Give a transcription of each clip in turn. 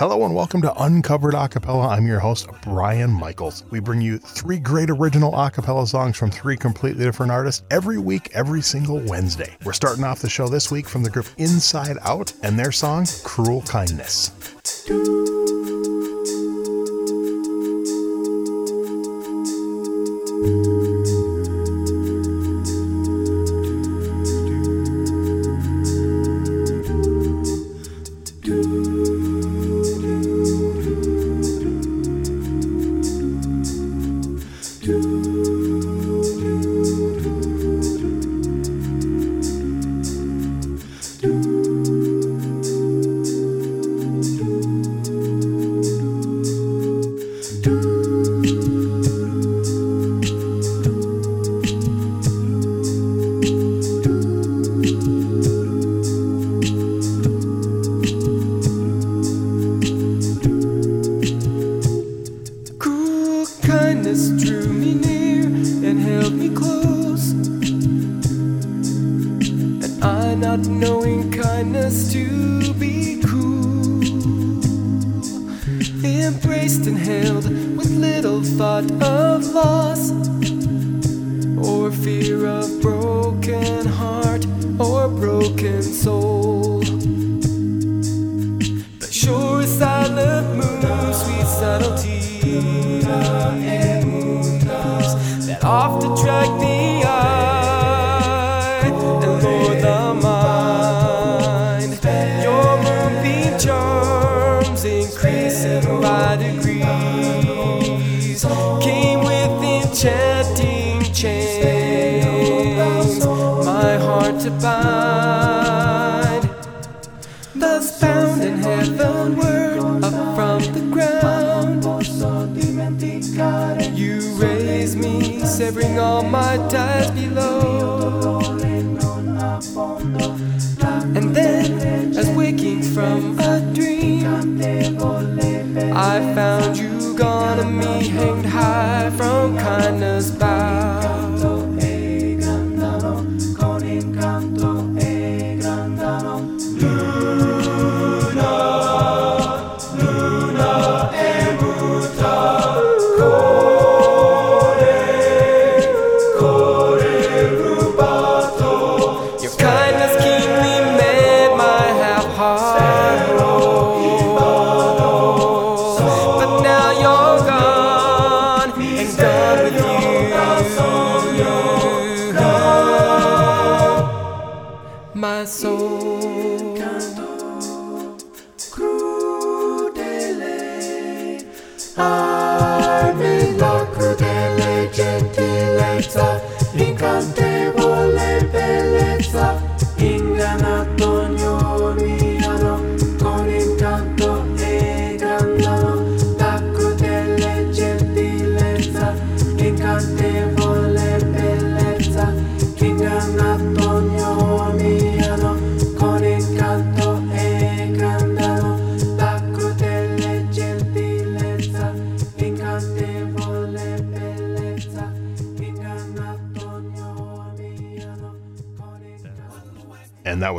Hello and welcome to Uncovered Acapella. I'm your host, Brian Michaels. We bring you three great original acapella songs from three completely different artists every week, every single Wednesday. We're starting off the show this week from the group InsideOut and their song, Cruel Kindness. Drew me near and held me close. And I, not knowing kindness to be cruel, embraced and held with little thought of loss or fear of broken that oft attract the eye and lure the mind. Your moonbeam charms increasing by degrees came with enchanting chains, my heart to bind. Severing all my ties below. And then, as waking from a dream, I found you gone and me hanged high from kindness bow.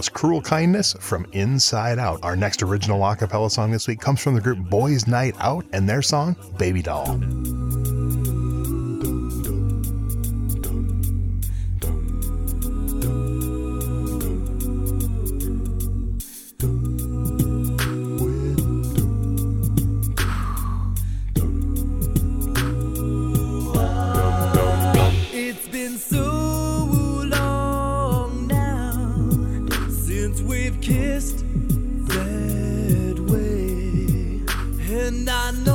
Was Cruel Kindness from InsideOut. Our next original a cappella song this week comes from the group Boyz Nite Out and their song, Baby Doll. And I know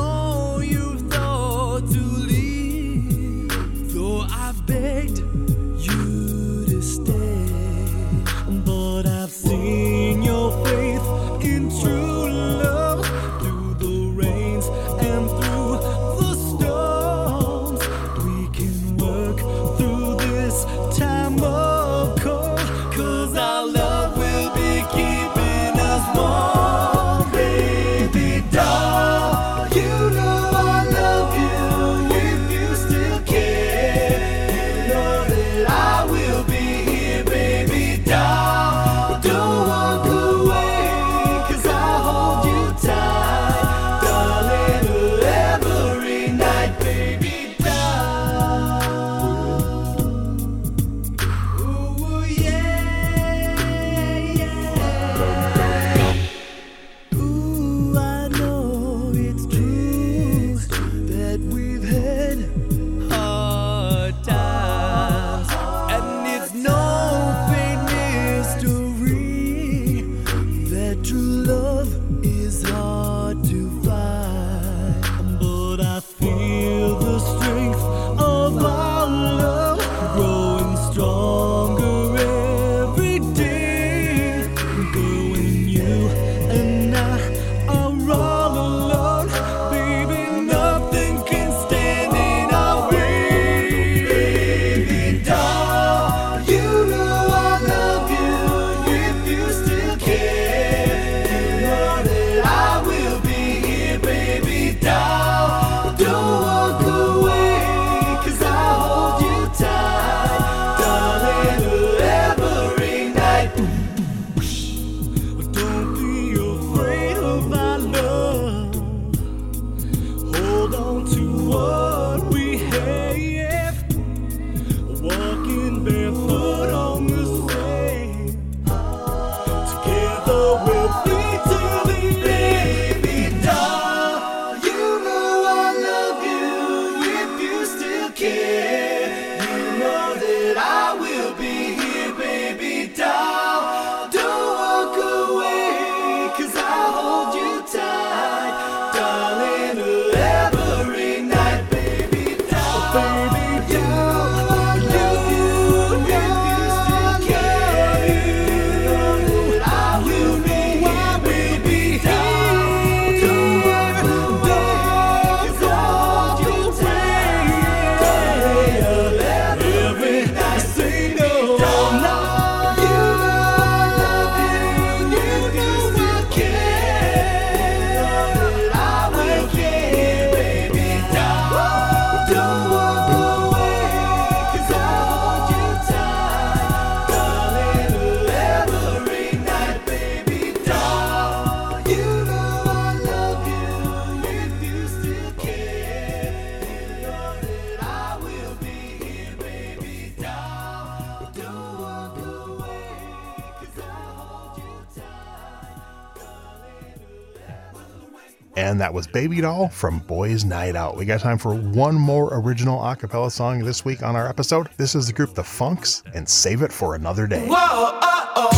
And that was Baby Doll from Boyz Nite Out. We got time for one more original a cappella song this week on our episode. This is the group The Funx and Save It for Another Day. Whoa, oh, oh.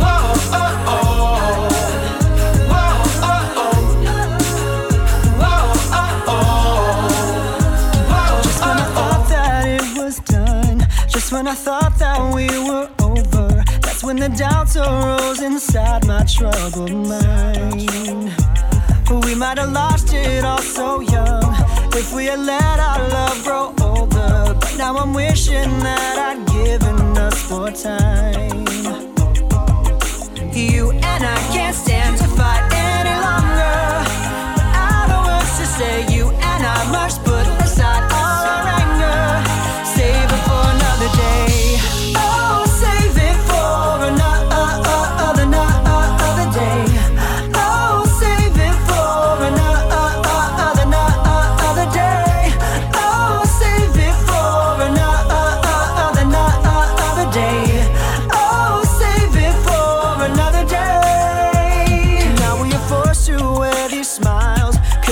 Whoa, oh, oh. Whoa, oh, oh. Whoa, oh, oh. Just when I thought that it was done, just when I thought that we were over, that's when the doubts arose inside my troubled mind. We might have lost it all so young if we had let our love grow older. But now I'm wishing that I'd given us more time. You and I can't stand to fight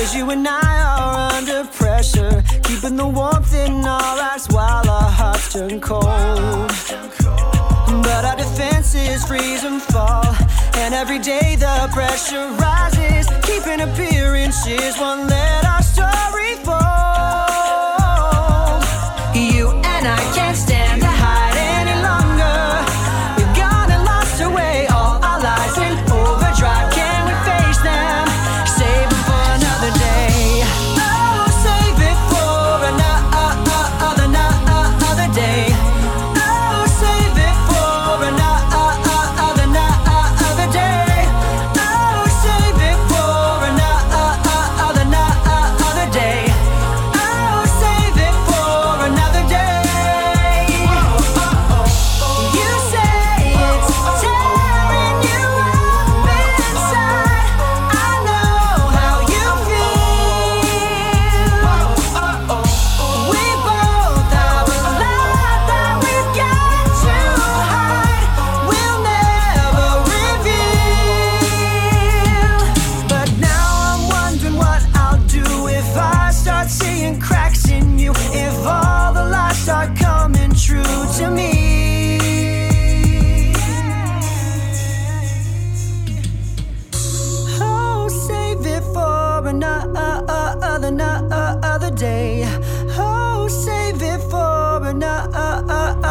Cause you and I are under pressure. Keeping the warmth in our eyes while our hearts turn cold. But our defenses freeze and fall. And every day the pressure rises. Keeping appearances won't let our story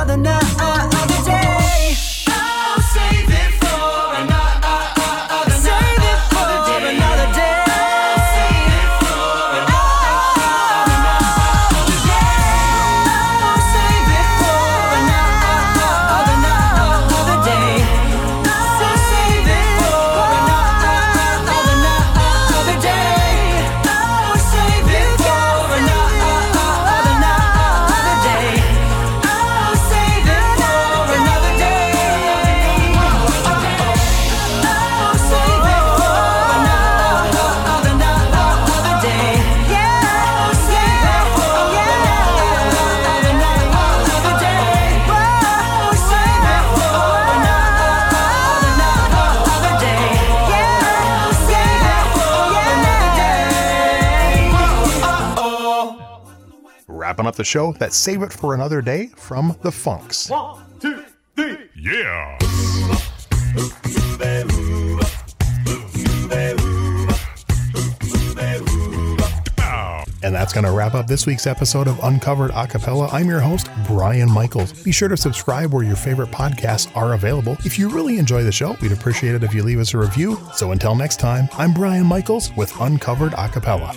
another, another Wrapping up the show, that's Save It for Another Day from The Funx. Yeah. And that's going to wrap up this week's episode of Uncovered Acapella. I'm your host, Brian Michaels. Be sure to subscribe where your favorite podcasts are available. If you really enjoy the show, we'd appreciate it if you leave us a review. So until next time, I'm Brian Michaels with Uncovered Acapella.